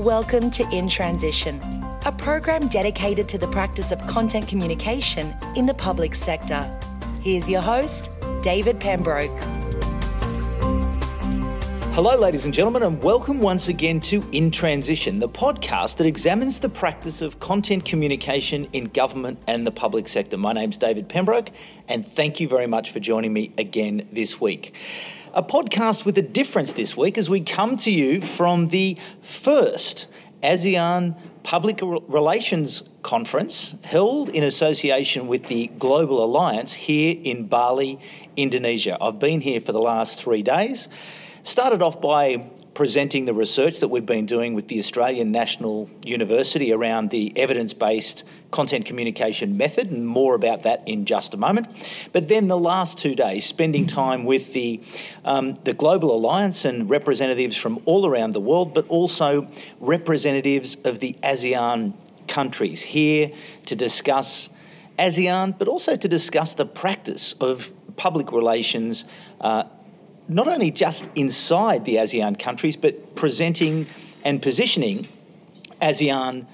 Welcome to In Transition, a program dedicated to the practice of content communication in the public sector. Here's your host, David Pembroke. Hello, ladies and gentlemen, and welcome once again to In Transition, the podcast that examines the practice of content communication in government and the public sector. My name's David Pembroke, and thank you very much for joining me again this week a podcast with a difference this week as we come to you from the first ASEAN Public Relations Conference held in association with the Global Alliance here in Bali, Indonesia. I've been here for the last three days. Started off by presenting the research that we've been doing with the Australian National University around the evidence based content communication method, and more about that in just a moment. But then the last two days, spending time with the, um, the Global Alliance and representatives from all around the world, but also representatives of the ASEAN countries here to discuss ASEAN, but also to discuss the practice of public relations uh, not only just inside the ASEAN countries, but presenting and positioning ASEAN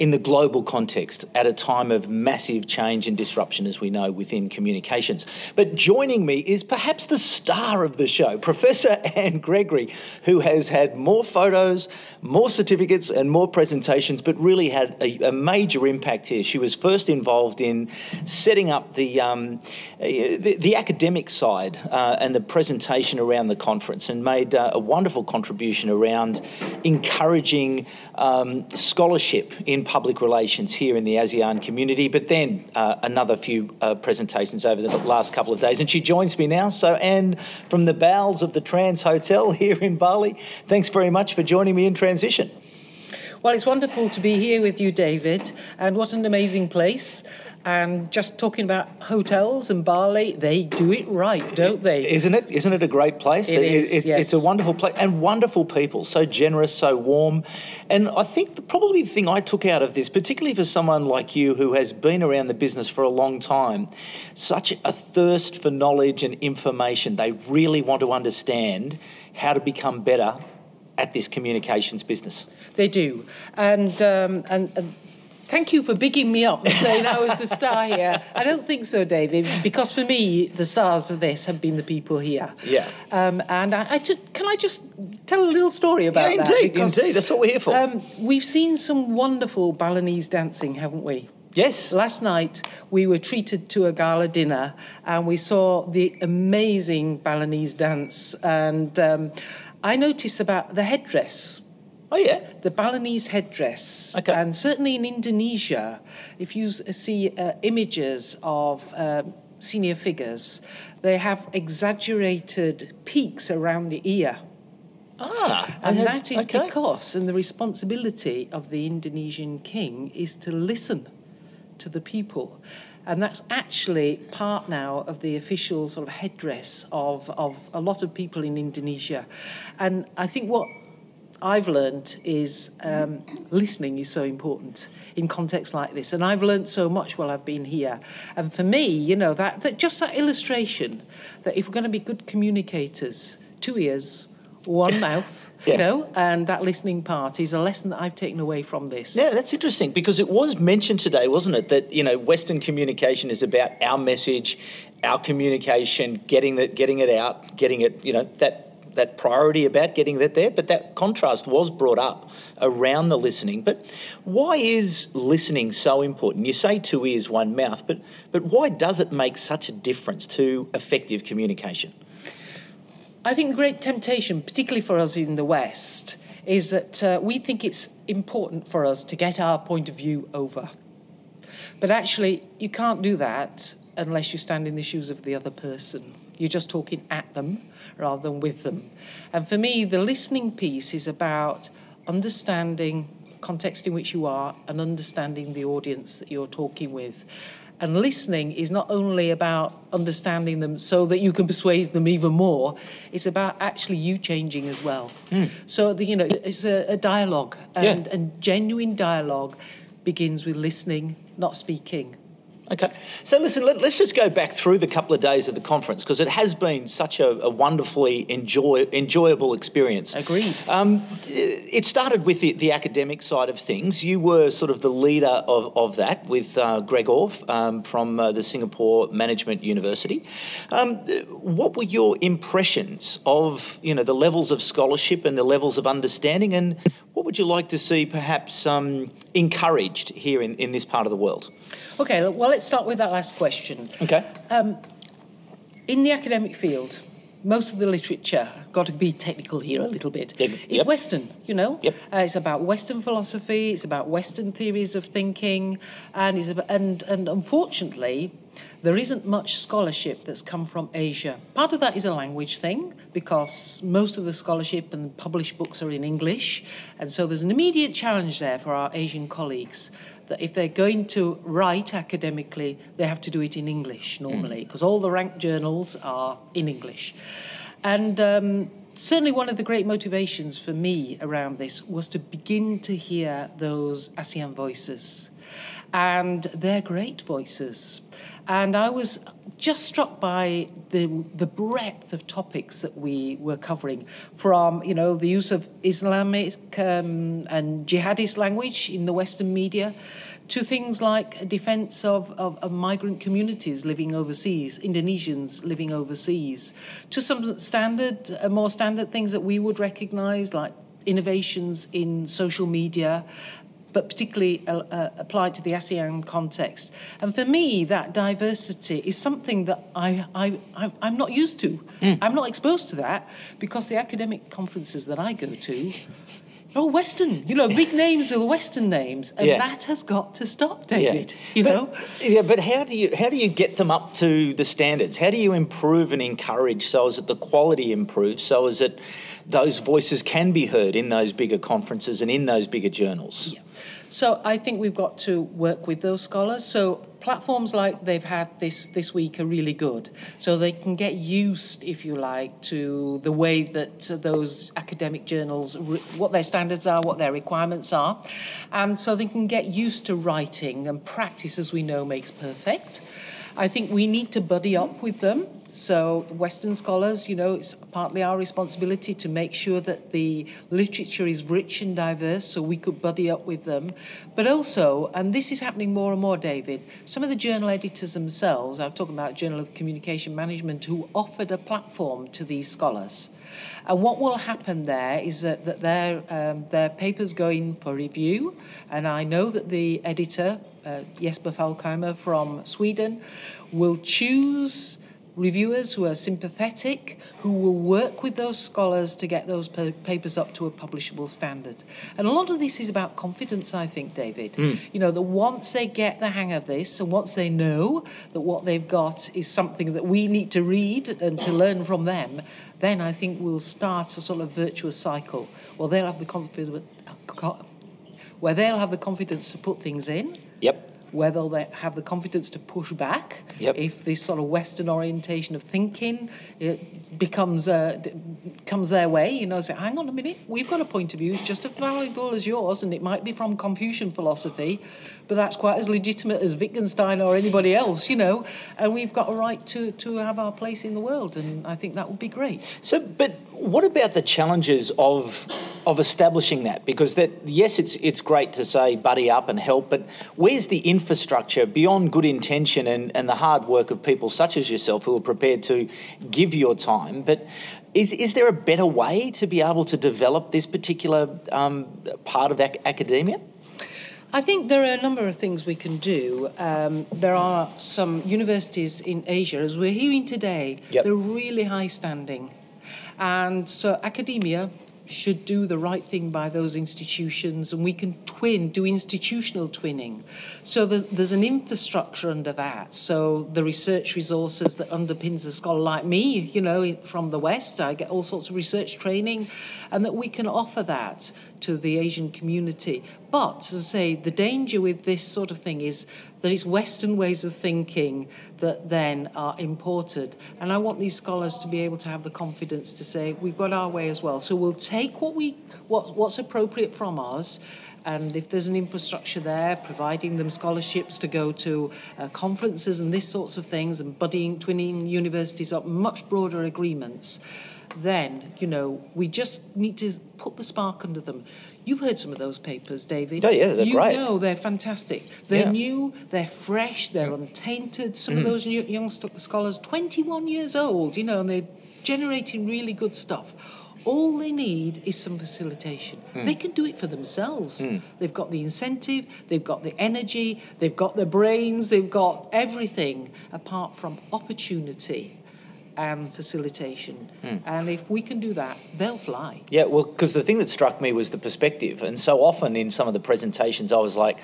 in the global context at a time of massive change and disruption, as we know, within communications. But joining me is perhaps the star of the show, Professor Anne Gregory, who has had more photos, more certificates, and more presentations, but really had a, a major impact here. She was first involved in setting up the, um, the, the, academic side uh, and the presentation around the conference and made uh, a wonderful contribution around encouraging um, scholarship in public relations here in the ASEAN community, but then uh, another few uh, presentations over the last couple of days. And she joins me now. So, Anne, from the bowels of the Trans Hotel here in Bali, thanks very much for joining me in transition. Well, it's wonderful to be here with you, David, and what an amazing place. And just talking about hotels and Bali, they do it right, don't they? Isn't it? Isn't it a great place? It is, it's, yes. it's a wonderful place and wonderful people, so generous, so warm. And I think the, probably the thing I took out of this, particularly for someone like you who has been around the business for a long time, such a thirst for knowledge and information. They really want to understand how to become better at this communications business. They do, and um, and, and Thank you for bigging me up and saying I was the star here. I don't think so, David, because for me, the stars of this have been the people here. Yeah. Um, and I, I took, can I just tell a little story about yeah, indeed, that? Because, indeed, that's what we're here for. Um, we've seen some wonderful Balinese dancing, haven't we? Yes. Last night we were treated to a gala dinner and we saw the amazing Balinese dance. And um, I noticed about the headdress Oh, yeah. The Balinese headdress. Okay. And certainly in Indonesia, if you see uh, images of uh, senior figures, they have exaggerated peaks around the ear. Ah, and had, that is okay. because, and the responsibility of the Indonesian king is to listen to the people. And that's actually part now of the official sort of headdress of, of a lot of people in Indonesia. And I think what I've learned is um, listening is so important in contexts like this, and I've learned so much while I've been here. And for me, you know, that, that just that illustration that if we're going to be good communicators, two ears, one mouth. Yeah. You know, and that listening part is a lesson that I've taken away from this. Yeah, that's interesting because it was mentioned today, wasn't it, that you know Western communication is about our message, our communication, getting that, getting it out, getting it, you know, that that priority about getting that there, but that contrast was brought up around the listening. But why is listening so important? You say two ears, one mouth, but but why does it make such a difference to effective communication? I think the great temptation, particularly for us in the West, is that uh, we think it's important for us to get our point of view over. But actually, you can't do that unless you stand in the shoes of the other person. You're just talking at them rather than with them. And for me, the listening piece is about understanding context in which you are and understanding the audience that you're talking with. And listening is not only about understanding them so that you can persuade them even more, it's about actually you changing as well. Mm. So, the, you know, it's a, a dialogue, and, yeah. and genuine dialogue begins with listening, not speaking. Okay. So listen, let, us just go back through the couple of days of the conference because it has been such a, a wonderfully enjoy, enjoyable experience. Agreed. Um, it started with the, the, academic side of things. You were sort of the leader of, of that with uh, Gregor Halff um, from uh, the Singapore Management University. Um, what were your impressions of you know the levels of scholarship and the levels of understanding, and what would you like to see perhaps um, encouraged here in, in this part of the world? Okay, well, let's start with that last question. Okay. Um, in the academic field, most of the literature, got to be technical here a little bit, yep. is Western, you know? Yep. Uh, it's about Western philosophy, it's about Western theories of thinking, and, it's about, and, and unfortunately, there isn't much scholarship that's come from Asia. Part of that is a language thing because most of the scholarship and published books are in English, and so there's an immediate challenge there for our Asian colleagues that if they're going to write academically, they have to do it in English normally because mm. all the ranked journals are in English. And um, certainly one of the great motivations for me around this was to begin to hear those ASEAN voices. And they're great voices. And I was just struck by the, the breadth of topics that we were covering from, you know, the use of Islamic um, and jihadist language in the Western media to things like defense of, of, of, migrant communities living overseas, Indonesians living overseas, to some standard, uh, more standard things that we would recognize, like innovations in social media but particularly uh, uh, applied to the ASEAN context. And for me, that diversity is something that I, I, I, am not used to. Mm. I'm not exposed to that because the academic conferences that I go to Oh, all Western. You know, big names are the Western names, and yeah. that has got to stop, David. Yeah. You but, know. Yeah, but how do you how do you get them up to the standards? How do you improve and encourage so as that the quality improves, so as that those voices can be heard in those bigger conferences and in those bigger journals? Yeah. So I think we've got to work with those scholars. So platforms like they've had this this week are really good. So they can get used, if you like, to the way that those academic journals, what their standards are, what their requirements are, and so they can get used to writing and practice, as we know, makes perfect. I think we need to buddy up with them. So, Western scholars, you know, it's partly our responsibility to make sure that the literature is rich and diverse so we could buddy up with them. But also, and this is happening more and more, David, some of the journal editors themselves, I'm talking about Journal of Communication Management, who offered a platform to these scholars. And what will happen there is that, that their, um, their papers go in for review, and I know that the editor, uh, Jesper Falkheimer from Sweden, will choose reviewers who are sympathetic, who will work with those scholars to get those papers up to a publishable standard. And a lot of this is about confidence, I think, David. Mm. You know, that once they get the hang of this and once they know that what they've got is something that we need to read and to learn from them, then I think we'll start a sort of virtuous cycle. Well, they'll have the confidence, where they'll have the confidence to put things in. Yep whether they have the confidence to push back yep. if this sort of Western orientation of thinking it becomes uh, comes their way. You know, say, hang on a minute, we've got a point of view, it's just as valuable as yours, and it might be from Confucian philosophy, but that's quite as legitimate as Wittgenstein or anybody else, you know, and we've got a right to, to have our place in the world, and I think that would be great. So, but what about the challenges of of establishing that? Because that yes, it's it's great to say buddy up and help, but where's the infrastructure beyond good intention and, and the hard work of people such as yourself who are prepared to give your time? But is, is there a better way to be able to develop this particular um, part of ac- academia? I think there are a number of things we can do. Um, there are some universities in Asia, as we're hearing today, yep. they're really high standing. And so academia should do the right thing by those institutions and we can twin, do institutional twinning. So the, there's an infrastructure under that. So the research resources that underpins a scholar like me, you know, from the West, I get all sorts of research training, and that we can offer that to the Asian community. But, as I say, the danger with this sort of thing is that it's Western ways of thinking that then are imported. And I want these scholars to be able to have the confidence to say, we've got our way as well. So we'll take what we, what, what's appropriate from us And if there's an infrastructure there, providing them scholarships to go to uh, conferences and this sorts of things, and buddying, twinning universities up, much broader agreements, then, you know, we just need to put the spark under them. You've heard some of those papers, David. Oh, yeah, they're you great. You know they're fantastic. They're Yeah. new, they're fresh, they're untainted. Some of those new, young scholars, 21 years old, you know, and they're generating really good stuff. All they need is some facilitation. Hmm. They can do it for themselves. Hmm. They've got the incentive, they've got the energy, they've got the brains, they've got everything apart from opportunity and facilitation. Hmm. And if we can do that, they'll fly. Yeah, well, because the thing that struck me was the perspective, and so often in some of the presentations, I was like,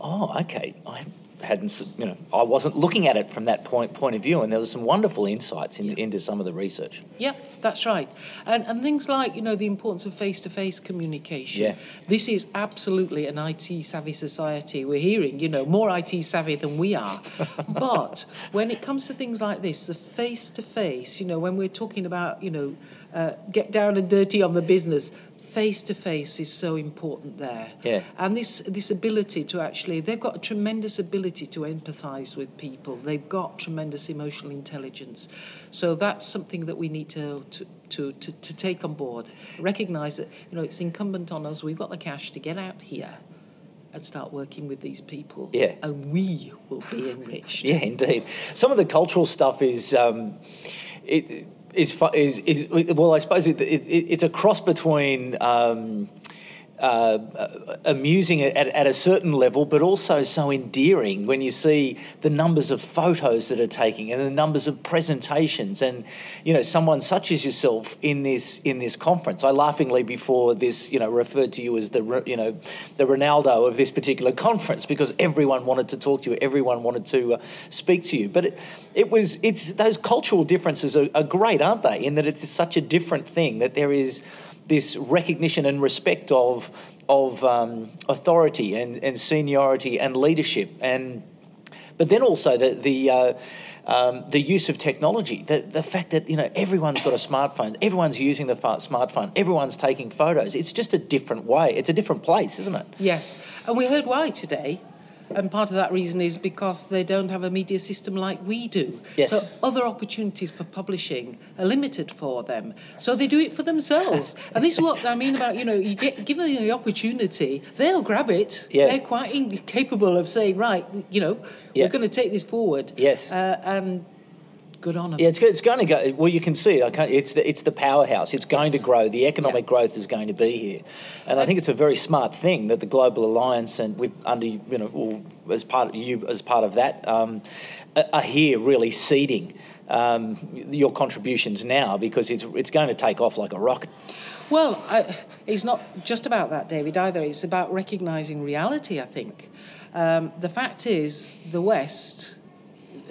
"Oh, okay, I hadn't, you know, I wasn't looking at it from that point point of view." And there was some wonderful insights in, into some of the research. Yeah, that's right. And, and things like, you know, the importance of face to face communication. Yeah. This is absolutely an IT savvy society. We're hearing, you know, more IT savvy than we are. but when it comes to things like this, the face to face, you know, when we're talking about, you know, uh, get down and dirty on the business, face to face is so important there. Yeah. And this this ability to actually they've got a tremendous ability to empathize with people. They've got tremendous emotional intelligence. So that's something that we need to to to, to, to take on board. Recognize that, you know, it's incumbent on us, we've got the cash to get out here and start working with these people. Yeah. And we will be enriched. Yeah, indeed. Some of the cultural stuff is. Um, it, is, is, is well, I suppose it, it, it's a cross between um, uh, amusing at, at a certain level, but also so endearing when you see the numbers of photos that are taking and the numbers of presentations, and you know someone such as yourself in this in this conference. I laughingly before this, you know, referred to you as the you know the Ronaldo of this particular conference because everyone wanted to talk to you, everyone wanted to uh, speak to you. But it, it was it's those cultural differences are, are great, aren't they? In that it's such a different thing that there is this recognition and respect of of um, authority and, and seniority and leadership and but then also the the uh, um, the use of technology, the, the fact that you know everyone's got a smartphone, everyone's using the smartphone, everyone's taking photos. It's just a different way. It's a different place, isn't it? Yes, and we heard why today. And part of that reason is because they don't have a media system like we do. Yes. So other opportunities for publishing are limited for them. So they do it for themselves. and this is what I mean about, you know, you get given the opportunity, they'll grab it. Yeah. They're quite in- capable of saying, right, you know, Yeah. we're going to take this forward. Yes. Uh, and good on them. Yeah, it's, it's going to go. Well, you can see it. I can't, it's the it's the powerhouse. It's going to grow. The economic Yeah. growth is going to be here, and I think it's a very smart thing that the global alliance and with under you know well, as part of you as part of that um, are- are here really seeding um, your contributions now because it's it's going to take off like a rocket. Well, I, it's not just about that, David, either. It's about recognising reality, I think. Um, the fact is, the West,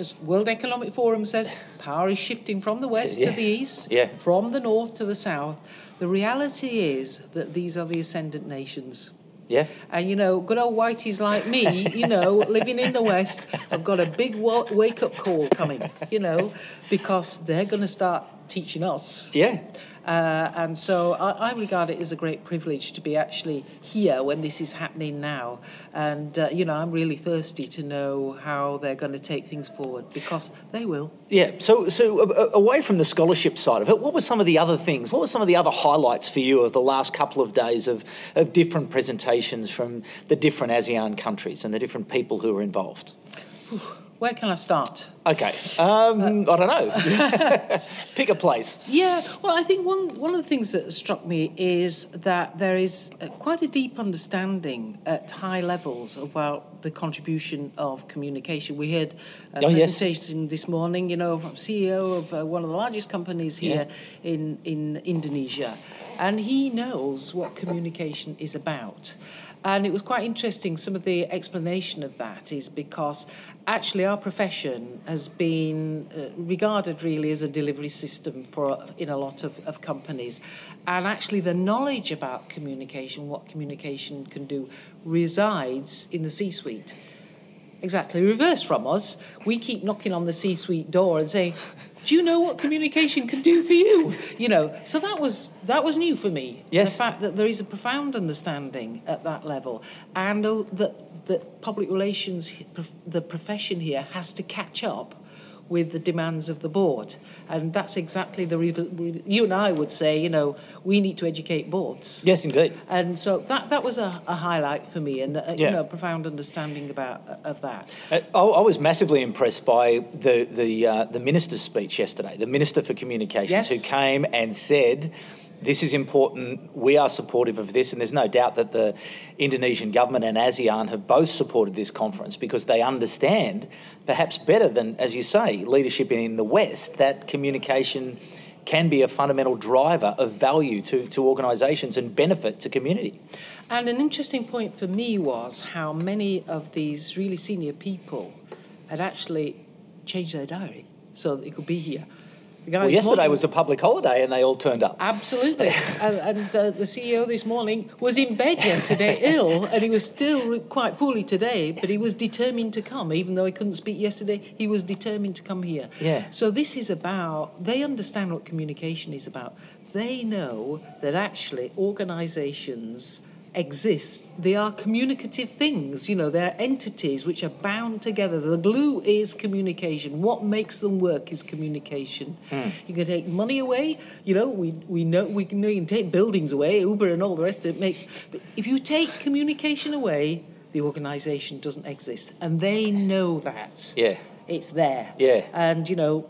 as World Economic Forum says, power is shifting from the West Yeah. to the East, Yeah. from the North to the South. The reality is that these are the ascendant nations. Yeah. And you know, good old whiteys like me, you know, living in the West, have got a big wake up call coming, you know, because they're going to start teaching us. Yeah. Uh, and so I, I regard it as a great privilege to be actually here when this is happening now. And, uh, you know, I'm really thirsty to know how they're going to take things forward because they will. Yeah. So, so away from the scholarship side of it, what were some of the other things? What were some of the other highlights for you of the last couple of days of, of different presentations from the different ASEAN countries and the different people who were involved? Where can I start? Okay. Um, I don't know. Pick a place. Yeah, well, I think one, one of the things that struck me is that there is uh, quite a deep understanding at high levels about the contribution of communication. We heard a Oh, yes. presentation this morning, you know, from CEO of uh, one of the largest companies here in, in Indonesia, and he knows what communication is about. And it was quite interesting. Some of the explanation of that is because actually our profession has been uh, regarded really as a delivery system for in a lot of, of companies, and actually the knowledge about communication, what communication can do, resides in the C-suite. Exactly reverse from us. We keep knocking on the C-suite door and saying, "Do you know what communication can do for you?" You know, so that was that was new for me. Yes. the fact that there is a profound understanding at that level, and uh, that that public relations, the profession here, has to catch up with the demands of the board. And that's exactly the reason you and I would say, you know, we need to educate boards. Yes, indeed. And so that, that was a, a highlight for me and, a, Yeah. you know, profound understanding about of that. Uh, I, I was massively impressed by the the uh, the minister's speech yesterday. The minister for communications, Yes. who came and said. This is important. We are supportive of this, and there's no doubt that the Indonesian government and ASEAN have both supported this conference because they understand, perhaps better than, as you say, leadership in the West, that communication can be a fundamental driver of value to, to organisations and benefit to community. And an interesting point for me was how many of these really senior people had actually changed their diary so they could be here. Well, yesterday was a public holiday, and they all turned up. Absolutely. and and uh, the CEO this morning was in bed yesterday, ill, and he was still quite poorly today, but he was determined to come. Even though he couldn't speak yesterday, he was determined to come here. Yeah. So this is about, they understand what communication is about. They know that actually organizations exist. They are communicative things, you know, they're entities which are bound together. The glue is communication. What makes them work is communication. Hmm. You can take money away, you know, we, we know we can, you can take buildings away, Uber and all the rest of it make but if you take communication away, the organization doesn't exist. And they know that. Yeah. It's there. Yeah. And you know,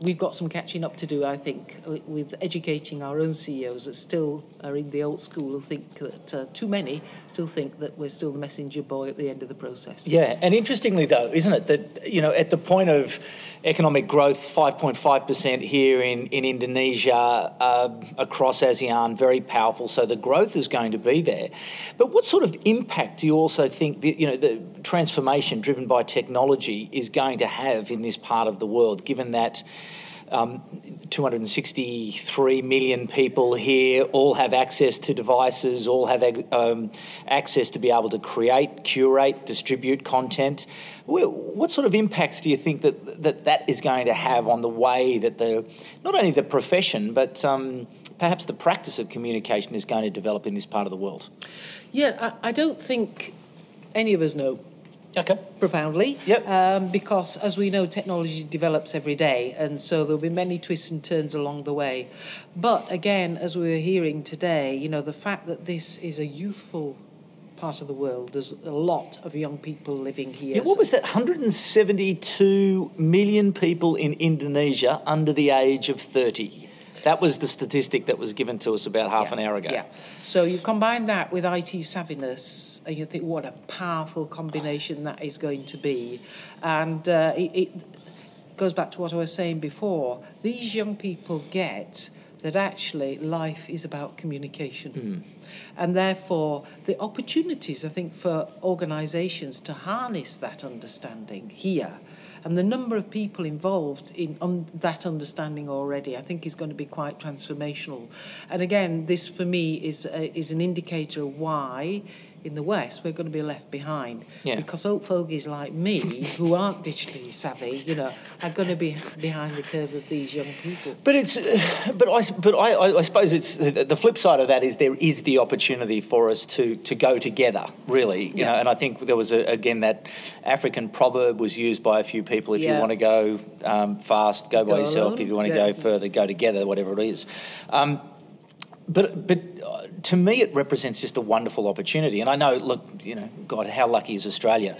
we've got some catching up to do, I think, with educating our own CEOs that still are in the old school who think that uh, too many still think that we're still the messenger boy at the end of the process. Yeah, and interestingly though, isn't it that you know at the point of economic growth, five point five percent here in in Indonesia, uh, across ASEAN, very powerful. So the growth is going to be there. But what sort of impact do you also think that you know the transformation driven by technology is going to have in this part of the world, given that? Um, 263 million people here all have access to devices, all have um, access to be able to create, curate, distribute content. What sort of impacts do you think that that, that is going to have on the way that the not only the profession but um, perhaps the practice of communication is going to develop in this part of the world? Yeah, I, I don't think any of us know Okay. profoundly. Yep. Um, because, as we know, technology develops every day, and so there'll be many twists and turns along the way. But again, as we were hearing today, you know, the fact that this is a youthful part of the world, there's a lot of young people living here. Yeah, what was that? 172 million people in Indonesia under the age of 30. That was the statistic that was given to us about half an hour ago. Yeah. So you combine that with IT savviness, and you think what a powerful combination that is going to be. And uh, it, it goes back to what I was saying before. These young people get that actually life is about communication. And therefore, the opportunities, I think, for organisations to harness that understanding here and the number of people involved in un- that understanding already, I think, is going to be quite transformational. And again, this for me is is an indicator why. In the West, we're going to be left behind Yeah. because old fogies like me, who aren't digitally savvy, you know, are going to be behind the curve of these young people. But it's, but I, but I, I- I suppose it's the flip side of that is there is the opportunity for us to to go together, really. You Yeah. know, and I think there was a, again that African proverb was used by a few people. If you want to go um, fast, go by yourself. alone. If you want to Yeah. go further, go together. Whatever it is. Um, but but uh, to me, it represents just a wonderful opportunity. And I know, look, you know, God, how lucky is Australia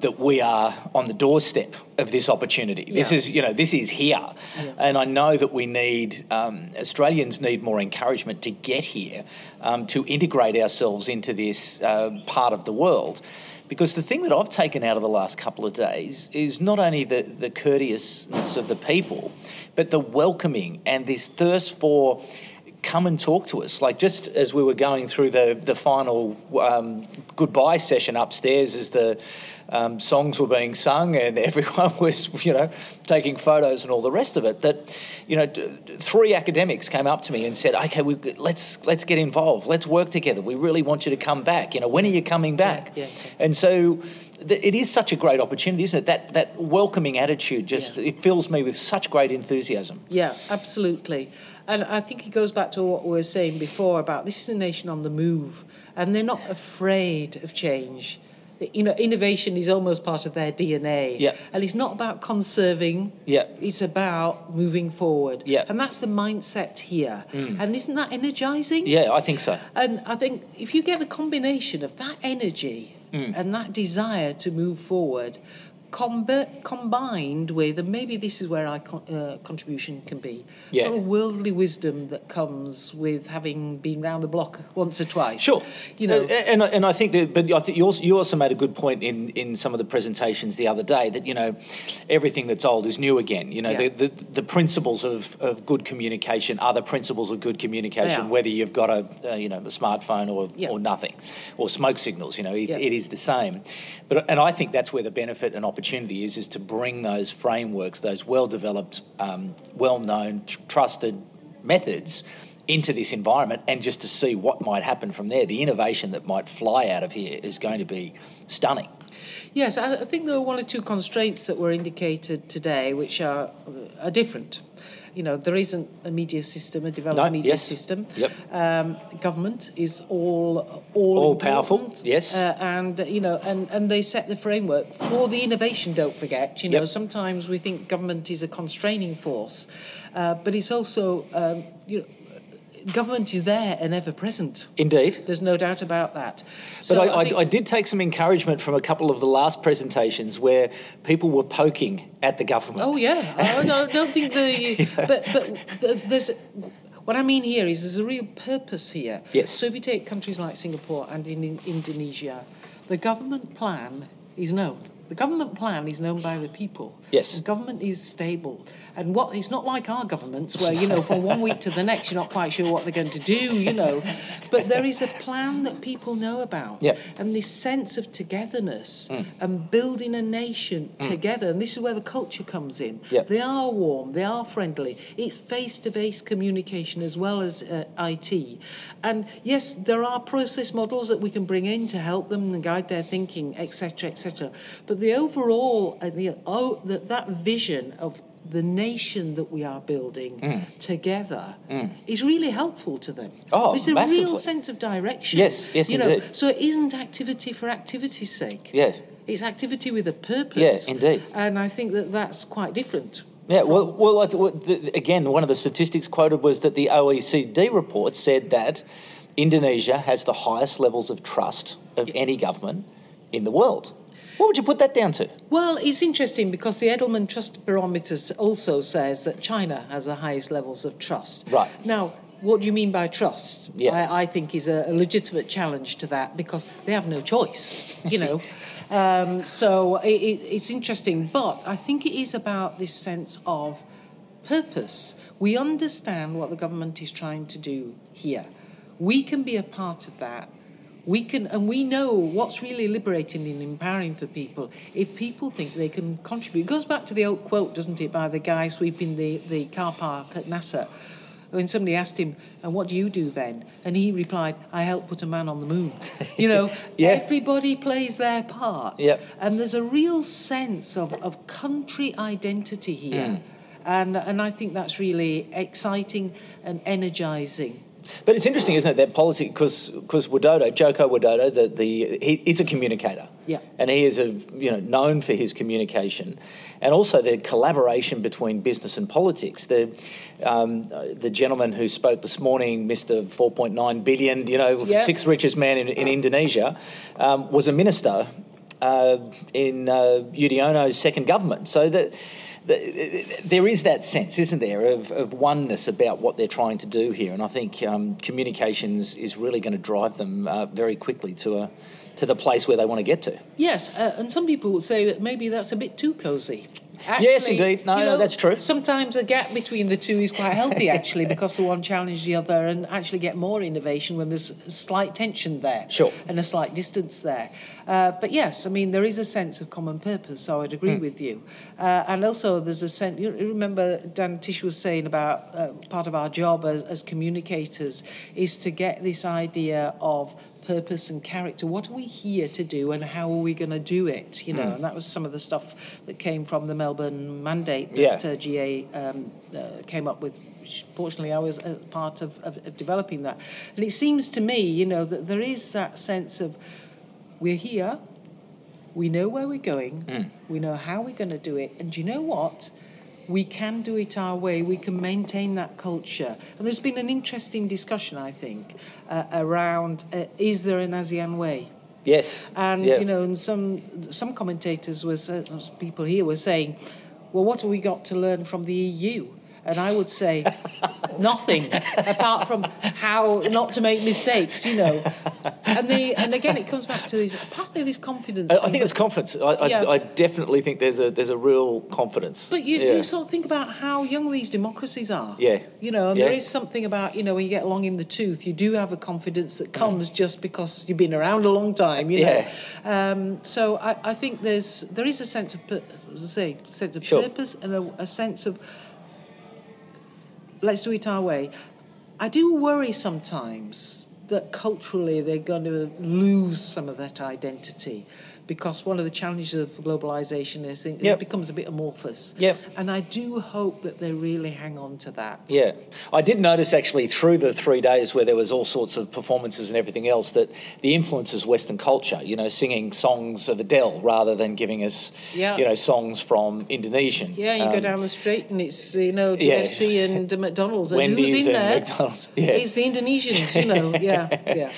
that we are on the doorstep of this opportunity. This is, you know, this is here, and I know that we need um, Australians need more encouragement to get here, um, to integrate ourselves into this uh, part of the world. Because the thing that I've taken out of the last couple of days is not only the, the courteousness of the people, but the welcoming and this thirst for come and talk to us. Like just as we were going through the the final um, goodbye session upstairs, as the um, songs were being sung and everyone was, you know, taking photos and all the rest of it. That, you know, d- three academics came up to me and said, "Okay, we, let's let's get involved. Let's work together. We really want you to come back. You know, when are you coming back?" Yeah, yeah, And so, th- it is such a great opportunity, isn't it? That that welcoming attitude just Yeah. it fills me with such great enthusiasm. Yeah, absolutely. And I think it goes back to what we were saying before about this is a nation on the move, and they're not afraid of change. You know, innovation is almost part of their DNA. Yeah. And it's not about conserving. Yeah. It's about moving forward. Yeah. Mm. And that's the mindset here. And isn't that energizing? Yeah, I think so. And I think if you get the combination of that energy Mm. and that desire to move forward, combi- combined with, and maybe this is where our con- uh, contribution can be, Yeah. sort of worldly wisdom that comes with having been round the block once or twice. Sure. You know, Uh, and, and I think that, but I think you also, you also made a good point in, in some of the presentations the other day that, you know, everything that's old is new again. You know, Yeah. the, the, the principles of, of good communication are the principles of good communication, whether you've got a, uh, you know, a smartphone or, Yeah. or nothing, or smoke signals, you know, it, it is the same. But, and I think that's where the benefit and opportunity is, is to bring those frameworks, those well-developed, um, well-known, tr- trusted methods into this environment and just to see what might happen from there. The innovation that might fly out of here is going to be stunning. Yes, I think there are one or two constraints that were indicated today which are, are different. You know, there isn't a media system, a developed No, media yes. system. Yep. Um, government is all all, All powerful, yes. Uh, and you know, and, and they set the framework for the innovation. Don't forget, you know, Yep. sometimes we think government is a constraining force, uh, but it's also um, you know, government is there and ever present. Indeed. There's no doubt about that. But So I, I, think- I did take some encouragement from a couple of the last presentations where people were poking at the government. Oh yeah, oh, I don't, don't think the but but the, there's what I mean here is there's a real purpose here. Yes. So if you take countries like Singapore and in, in Indonesia, the government plan is known. The government plan is known by the people. Yes. The government is stable. And what it's not like our governments where, you know, from one week to the next you're not quite sure what they're going to do, you know. But there is a plan that people know about. Yeah. And this sense of togetherness and building a nation together. And this is where the culture comes in. Yeah. They are warm, they are friendly. It's face to face communication as well as uh, IT. And yes, there are process models that we can bring in to help them and guide their thinking, etc., etc. But the overall, uh, the, oh, that, that vision of the nation that we are building mm. together mm. is really helpful to them. Oh, It's a real sense of direction. Yes, yes, you know, indeed. So it isn't activity for activity's sake. Yes. It's activity with a purpose. Yeah, indeed. And I think that that's quite different. Yeah, well, well I th- the, again, one of the statistics quoted was that the OECD report said that Indonesia has the highest levels of trust of any government in the world. What would you put that down to? Well, it's interesting because the Edelman Trust Barometer also says that China has the highest levels of trust. Right. Now, what do you mean by trust? Yeah. I, I think is a, a legitimate challenge to that because they have no choice, you know. um, so it, it, it's interesting, but I think it is about this sense of purpose. We understand what the government is trying to do here. We can be a part of that. We can, and we know what's really liberating and empowering for people if people think they can contribute. It goes back to the old quote, doesn't it, by the guy sweeping the, the car park at NASA. When somebody asked him, and what do you do then? And he replied, I help put a man on the moon. You know, Yeah. everybody plays their part. Yep. And there's a real sense of, of country identity here. Mm. And, and I think that's really exciting and energizing. But it's interesting, isn't it, that policy, because Widodo, Joko Widodo, the, the, he is a communicator. Yeah. And he is a, you know, known for his communication. And also the collaboration between business and politics. The, um, the gentleman who spoke this morning, Mr. 4.9 billion, you know, sixth richest man in, in Indonesia, um, was a minister uh, in uh, Yudhoyono's second government. So that there is that sense, isn't there, of, of oneness about what they're trying to do here, and I think um, communications is really going to drive them uh, very quickly to a to the place where they want to get to. Yes, uh, and some people would say that maybe that's a bit too cosy. Yes, indeed. No, no, that's true. Sometimes a gap between the two is quite healthy, actually, because the one challenges the other and actually get more innovation when there's slight tension there. Sure. And a slight distance there. Uh, but yes, I mean, there is a sense of common purpose, so I'd agree Hmm. with you. Uh, and also, there's a sense, you remember Dan Tisch was saying about uh, part of our job as, as communicators is to get this idea of purpose and character. What are we here to do and how are we going to do it? You know, Hmm. and that was some of the stuff that came from the Melbourne mandate that Yeah. uh, GA um, uh, came up with. Fortunately, I was a part of, of, of developing that. And it seems to me, you know, that there is that sense of we're here, we know where we're going, Hmm. we know how we're going to do it, and you know what? We can do it our way. We can maintain that culture. And there's been an interesting discussion, I think, uh, around uh, is there an ASEAN way? Yes. And Yeah. you know, and some some commentators was uh, people here were saying, well, what have we got to learn from the EU? And I would say nothing apart from how not to make mistakes, you know. And the and again, it comes back to this partly this confidence. I, I think it's confidence. I, I, Yeah. I definitely think there's a there's a real confidence. But you, yeah. you sort of think about how young these democracies are. Yeah. You know, and Yeah. there is something about, you know, when you get along in the tooth, you do have a confidence that comes just because you've been around a long time, you know. Um, so I, I think there's there is a sense of, as I say, sense of Sure. purpose and a, a sense of let's do it our way. I do worry sometimes that culturally they're going to lose some of that identity because one of the challenges of globalization is it Yep. becomes a bit amorphous. Yep. And I do hope that they really hang on to that. Yeah, I did notice actually through the three days where there was all sorts of performances and everything else that the influence is Western culture. You know, singing songs of Adele rather than giving us, Yeah. you know, songs from Indonesian. Yeah, you go Um, down the street and it's you know Yeah. KFC and uh, McDonald's and Wendy's who's in and there? McDonald's, yeah. It's the Indonesians, you know. Yeah, yeah.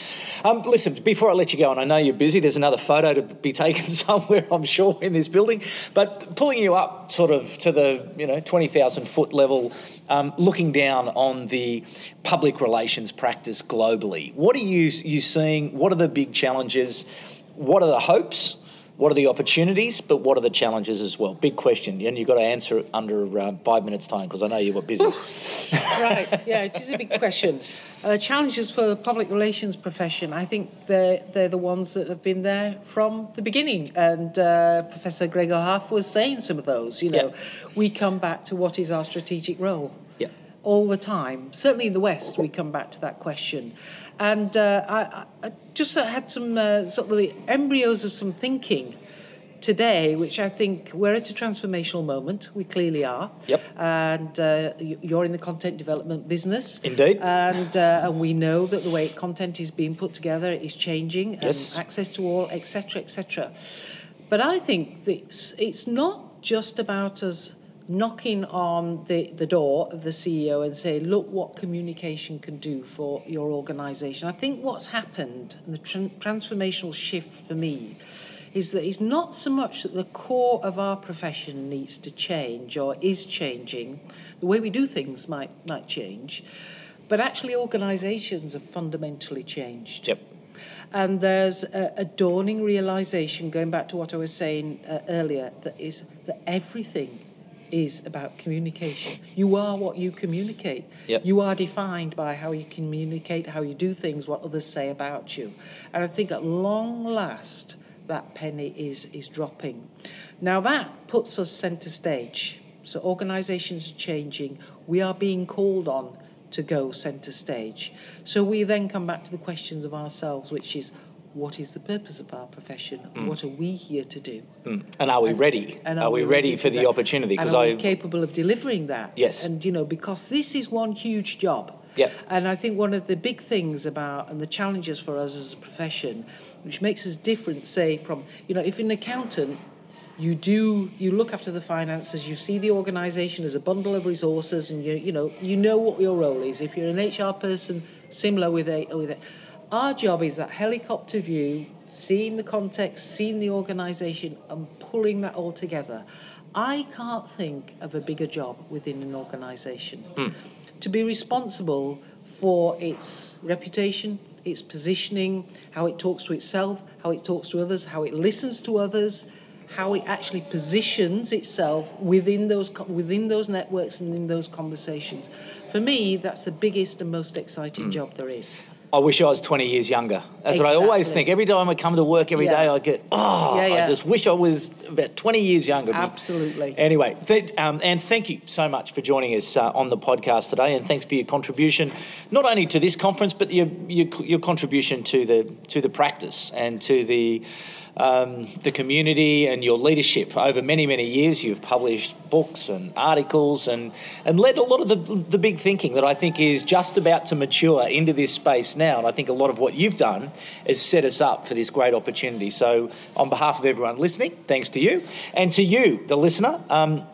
Um, listen, before I let you go, and I know you're busy, there's another photo to be taken somewhere, I'm sure, in this building. But pulling you up sort of to the, you know, 20,000 foot level, um, looking down on the public relations practice globally, what are you, you seeing? What are the big challenges? What are the hopes? What are the opportunities? But what are the challenges as well? Big question. And you've got to answer it under uh, five minutes' time because I know you were busy. right. Yeah, it is a big question. Uh, challenges for the public relations profession. I think they're they're the ones that have been there from the beginning. And uh, Professor Gregor Halff was saying some of those. You know, Yeah. we come back to what is our strategic role. All the time. Certainly in the West, we come back to that question. And uh, I, I- I just had some uh, sort of the embryos of some thinking today, which I think we're at a transformational moment. We clearly are. Yep. And uh, you're in the content development business. Indeed. And, uh, and we know that the way content is being put together is changing, Yes. and access to all, etc., etc. But I think it's, it's not just about us knocking on the, the door of the CEO and say, look what communication can do for your organization. I think what's happened, and the tran- transformational shift for me, is that it's not so much that the core of our profession needs to change or is changing, the way we do things might, might change, but actually organizations have fundamentally changed. Yep. And there's a, a dawning realization, going back to what I was saying uh, earlier, that is that everything is about communication. You are what you communicate. Yep. You are defined by how you communicate, how you do things, what others say about you. And I think at long last, that penny is, is dropping. Now that puts us centre stage. So organisations are changing. We are being called on to go centre stage. So we then come back to the questions of ourselves, which is what is the purpose of our profession? What are we here to do? Mm. And are we ready? And are, we ready, for the that? opportunity? Because I'm capable of delivering that? Yes. And you know, because this is one huge job. Yeah. And I think one of the big things about and the challenges for us as a profession, which makes us different, say, from you know, if an accountant you do you look after the finances you see the organization as a bundle of resources and you you know you know what your role is if you're an hr person similar with a with it our job is that helicopter view seeing the context seeing the organization and pulling that all together i can't think of a bigger job within an organization to be responsible for its reputation its positioning how it talks to itself how it talks to others how it listens to others how it actually positions itself within those within those networks and in those conversations. For me, that's the biggest and most exciting mm. job there is. I wish I was 20 years younger. That's exactly. what I always think. Every time I come to work every yeah. day, I get, oh, yeah, yeah. I just wish I was about 20 years younger. Absolutely. Anyway, th- um, and thank you so much for joining us uh, on the podcast today, and thanks for your contribution, not only to this conference, but your, your, your contribution to the to the practice and to the um, the community and your leadership over many, many years. You've published books and articles and, and led a lot of the, the big thinking that I think is just about to mature into this space now. And I think a lot of what you've done has set us up for this great opportunity. So, on behalf of everyone listening, thanks to you. And to you, the listener, um,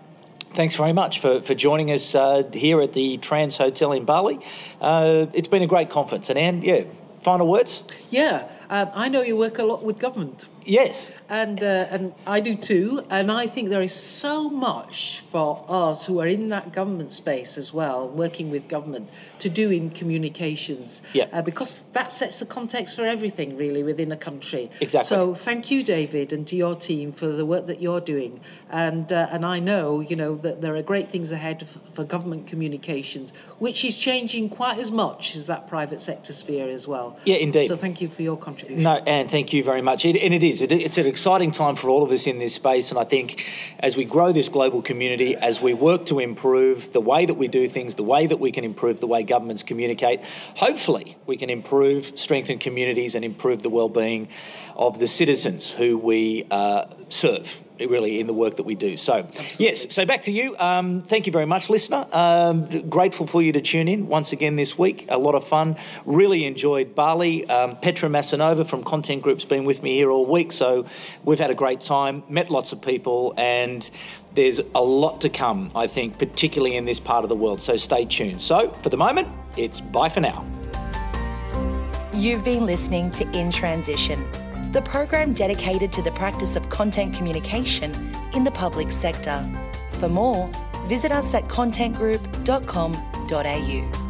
thanks very much for, for joining us uh, here at the Trans Hotel in Bali. Uh, it's been a great conference. And Anne, yeah, final words? Yeah, um, I know you work a lot with government. Yes. And, uh, and I do too. And I think there is so much for us who are in that government space as well, working with government, to do in communications. Yeah. Uh, because that sets the context for everything, really, within a country. Exactly. So thank you, David, and to your team for the work that you're doing. And, uh, and I know, you know, that there are great things ahead for government communications, which is changing quite as much as that private sector sphere as well. Yeah, indeed. So thank you for your contribution. No, and thank you very much. It, and it is is. It, it's an exciting time for all of us in this space, and I think as we grow this global community, as we work to improve the way that we do things, the way that we can improve the way governments communicate, hopefully we can improve, strengthen communities, and improve the well-being of the citizens who we uh, serve really in the work that we do. So, Absolutely. yes, so back to you. Um, thank you very much, listener. Um, grateful for you to tune in once again this week. A lot of fun. Really enjoyed Bali. Um, Petra Masanova from Content Group's been with me here all week, so we've had a great time, met lots of people, and there's a lot to come, I think, particularly in this part of the world. So stay tuned. So, for the moment, it's bye for now. You've been listening to In Transition the program dedicated to the practice of content communication in the public sector. For more, visit us at contentgroup.com.au.